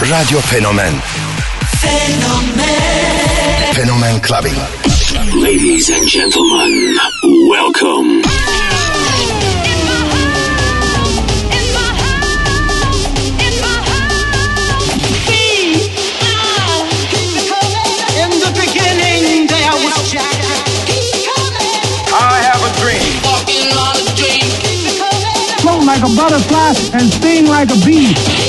Radio Fenomen Fenomen Fenomen Clubbing. Ladies and gentlemen, welcome. In my heart. King the club. In the beginning, there was Jack. I have a dream. float like a butterfly and sting like a bee.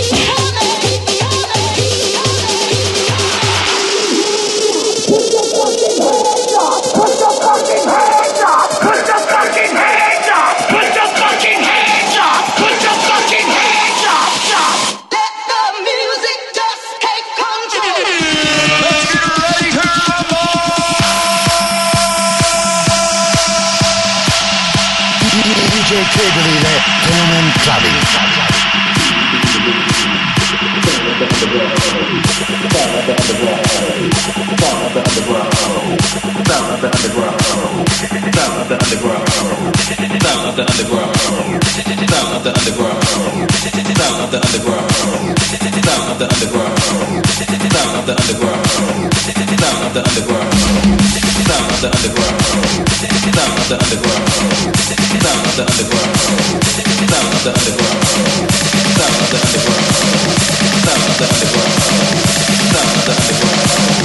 DJ Gregory Fenomen Clubbing. Stop the underground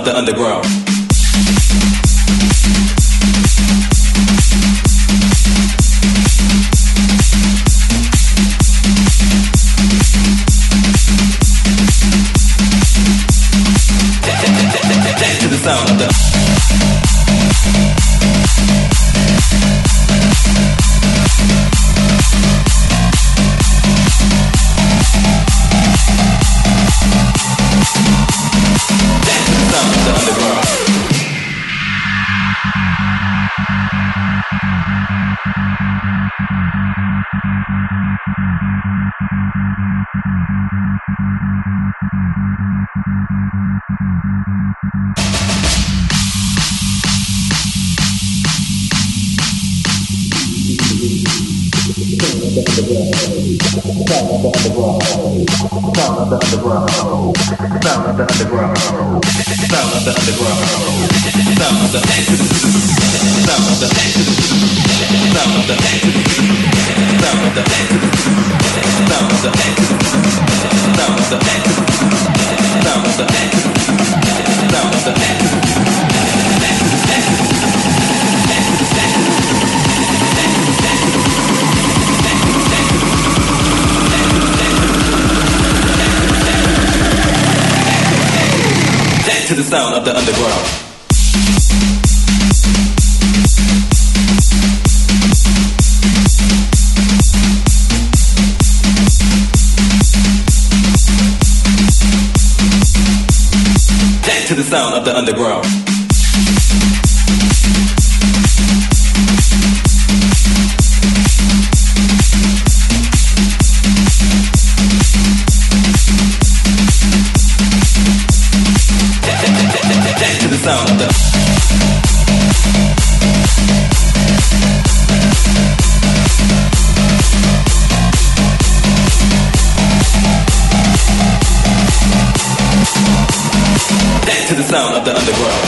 Of the underground. To the sound of the underground. To the sound of the underground. The underground.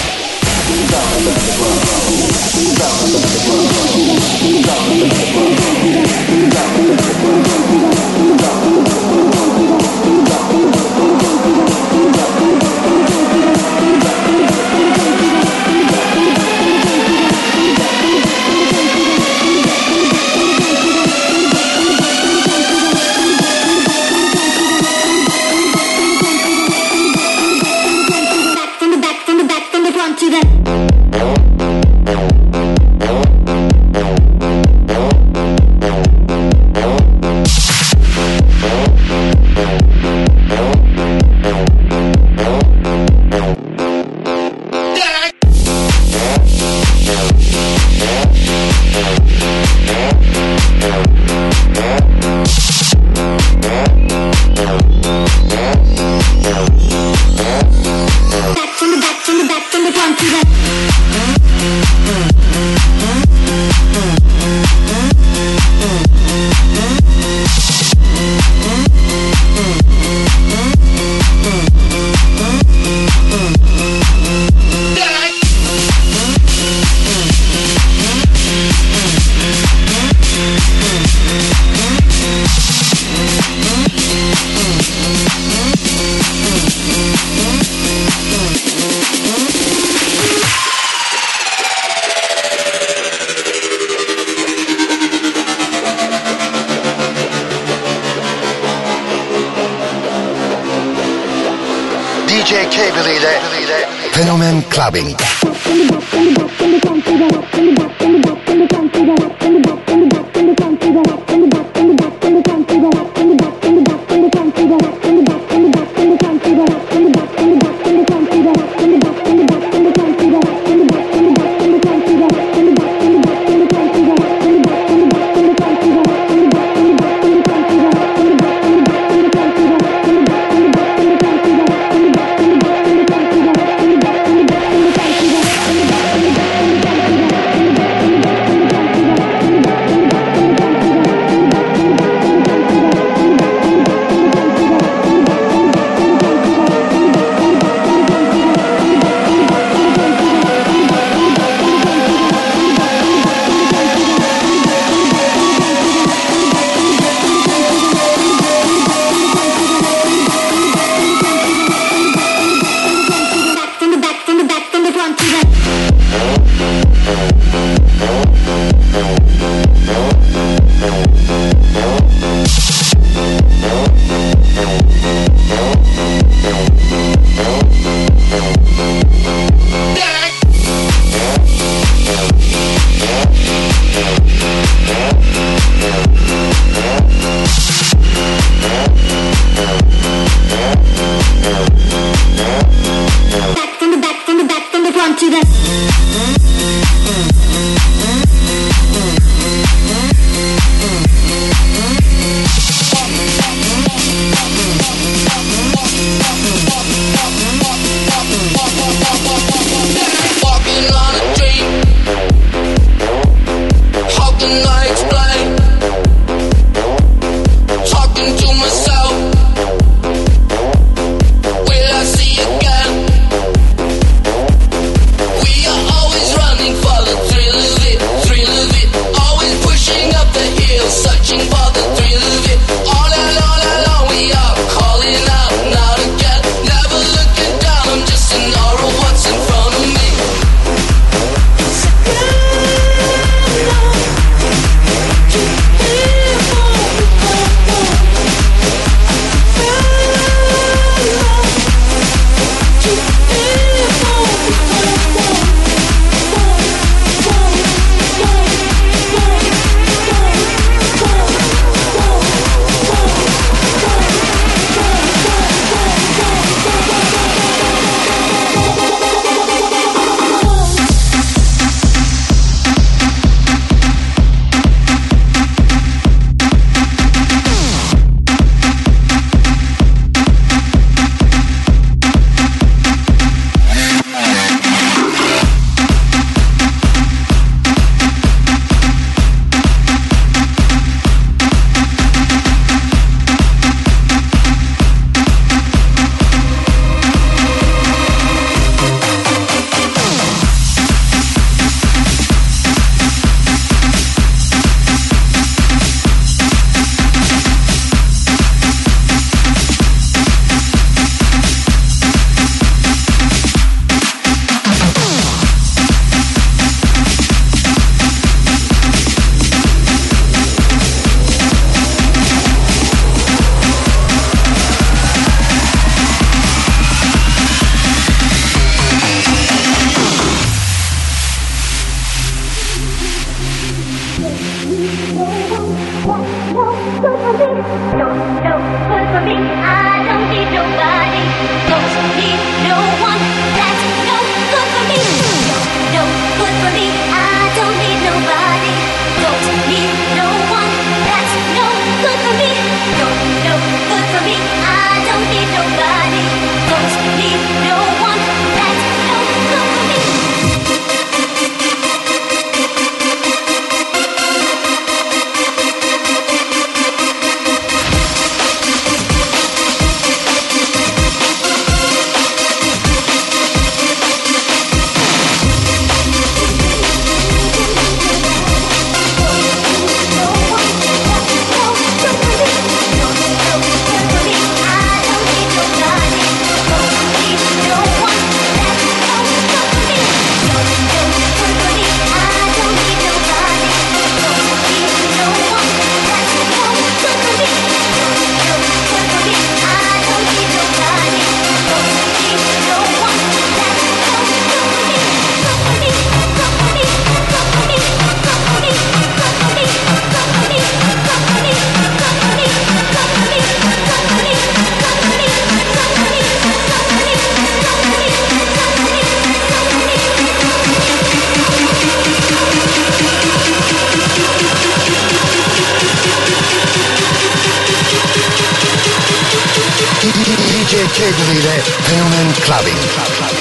Fenomen Clubbing.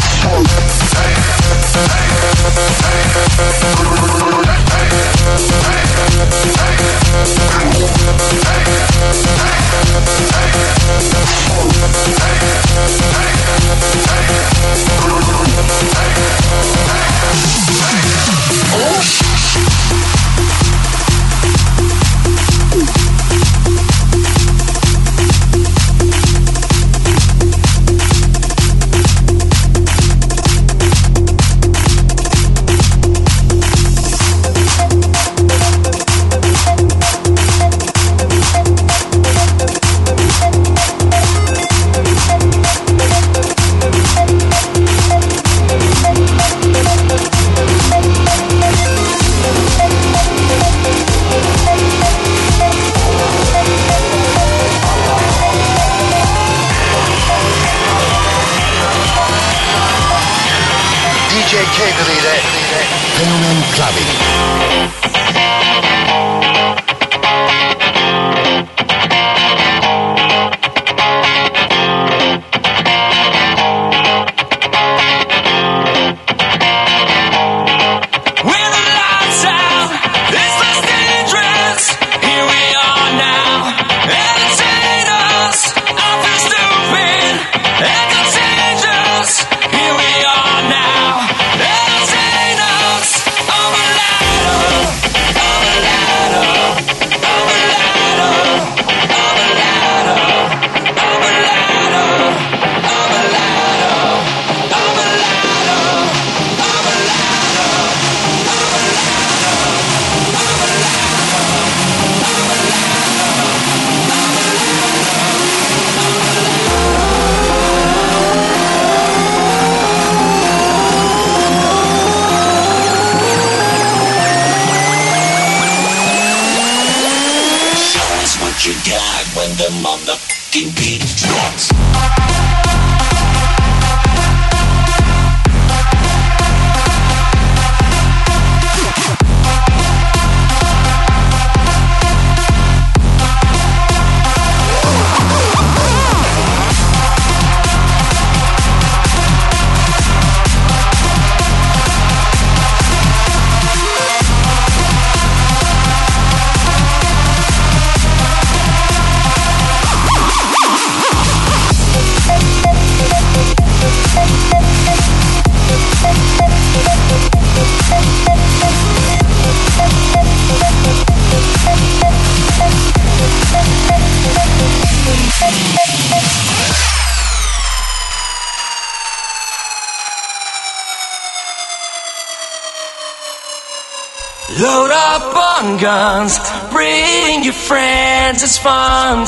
Let's go.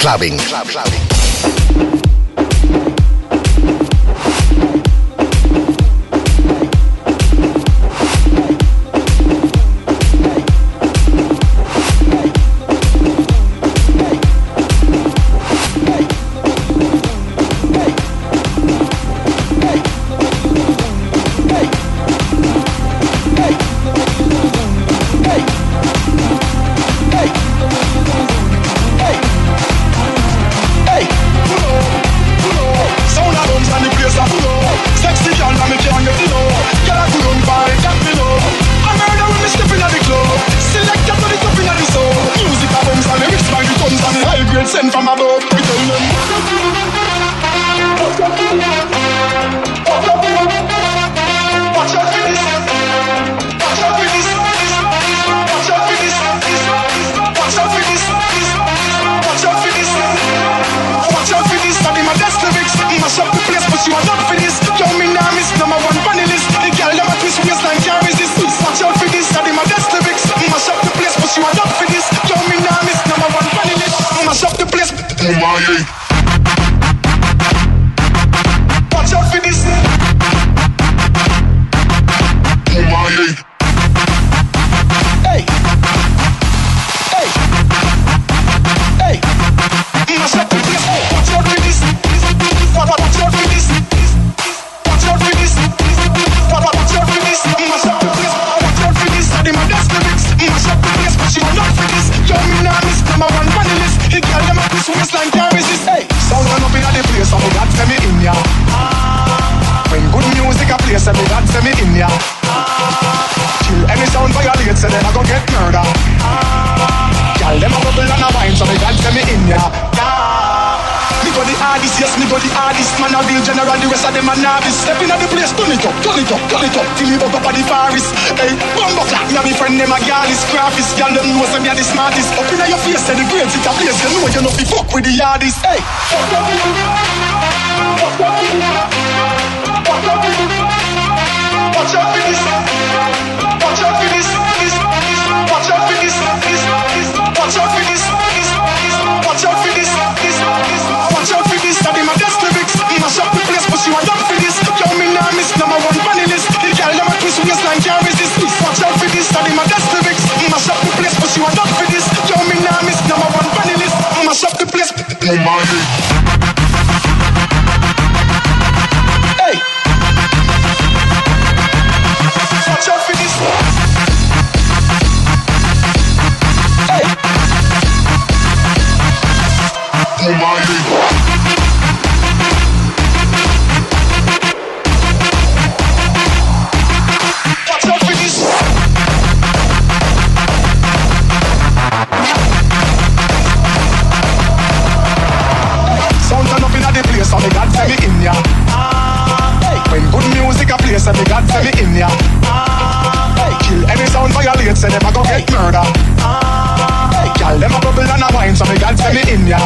Clubbing. Club, clubbing. general, the rest of them are novice. stepping in the place, turn it up, turn it up, turn it up, till you up at the forest. Hey, bumbo clap, me and me friend, them a girl is crafty. Girl, them know some me the smartest. Up inna your face, say the grades it a place. You know you know be fuck with the yardies. Hey. Watch out for this. Watch out for this. this, this. Watch out for this. this, this. Watch out for this. this, this. Watch out for this. single-minded. Hey! Watch out for this one! say me God say me in ya. Ah, kill any sound violate, say never go get murder. Ah, hey, gyal them a bubble and a wine, so me God say me in ya.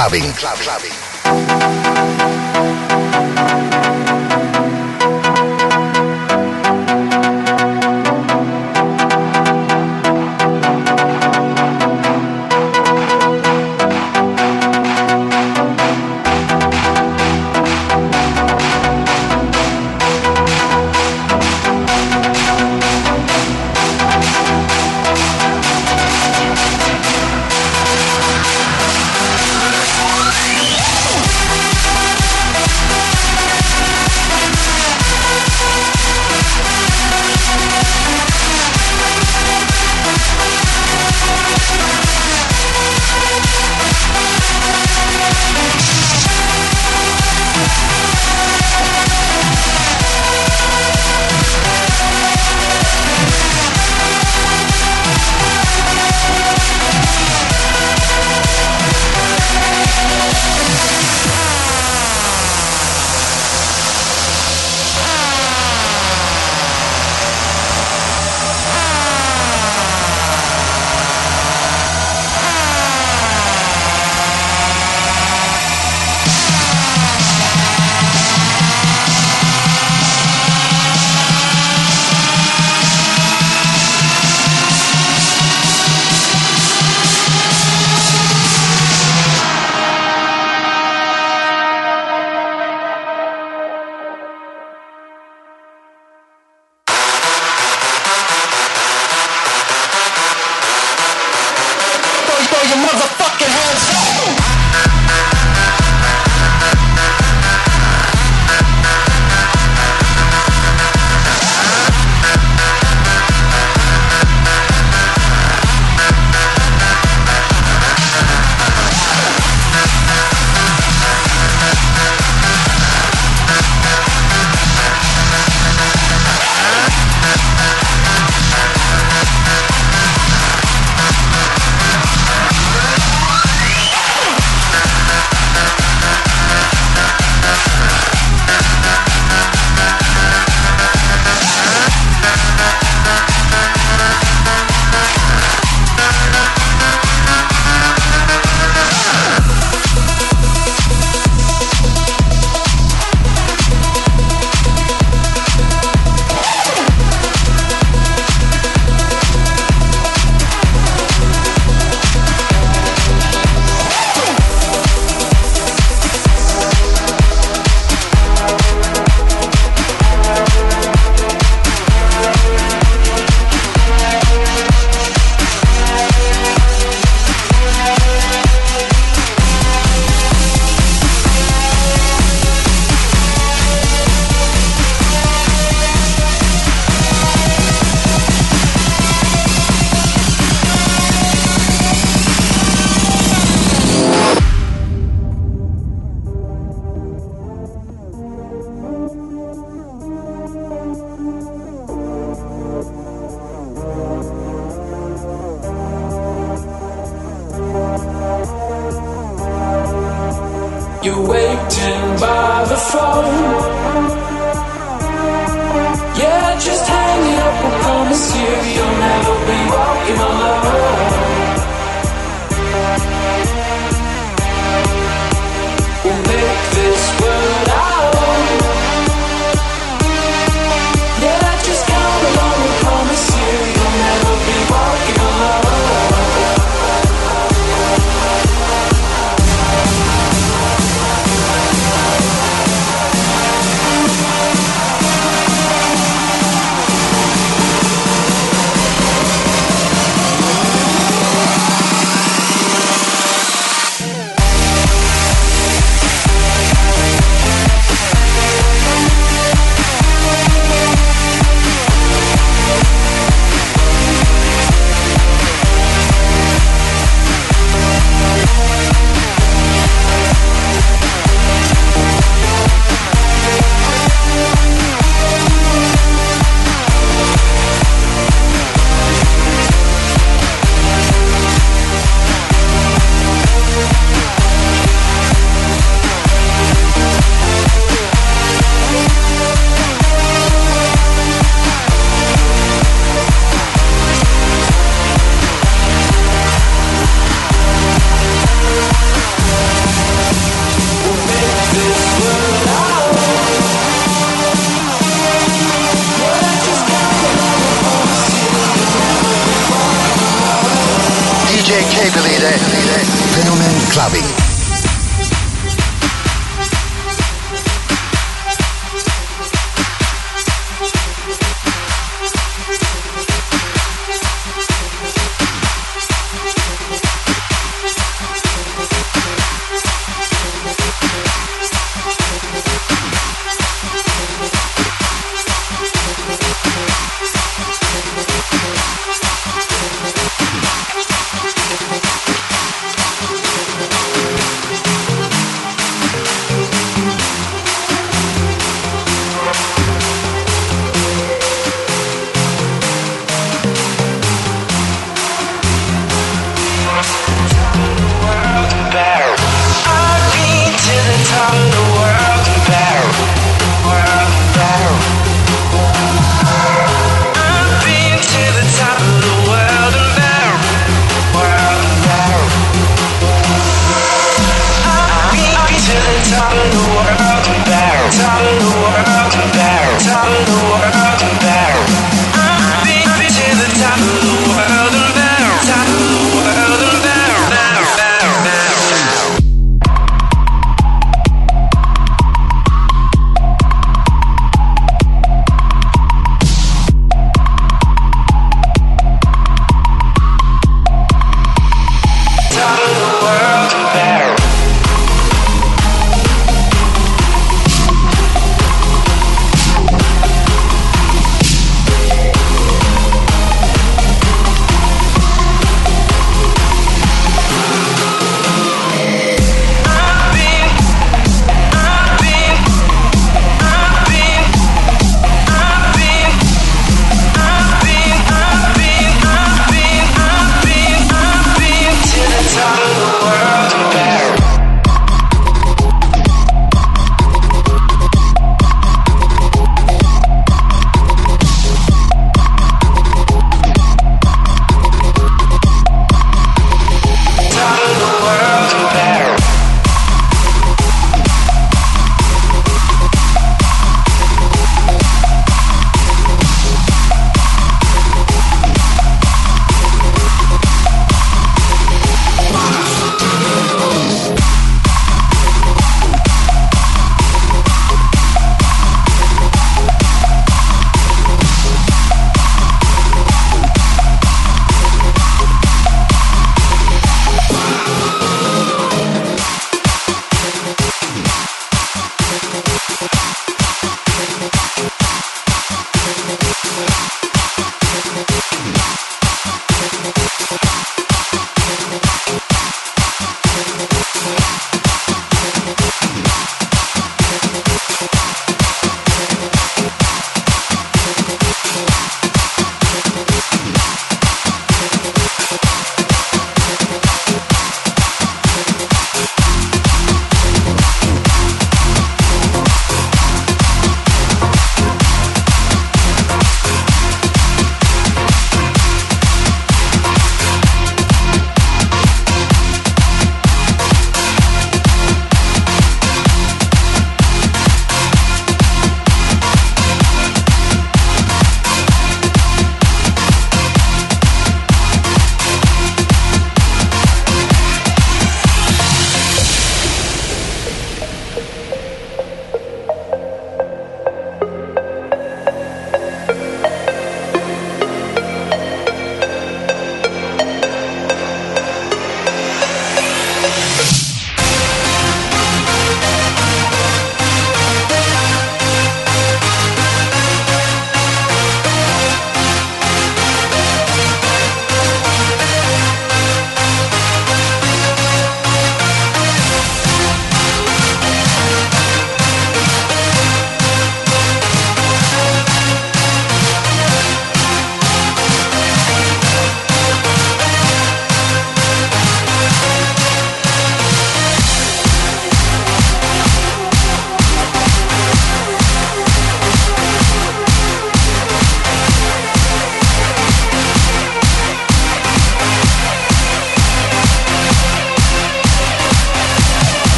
Fenomen Clubbing.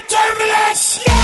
Terminus. Yeah.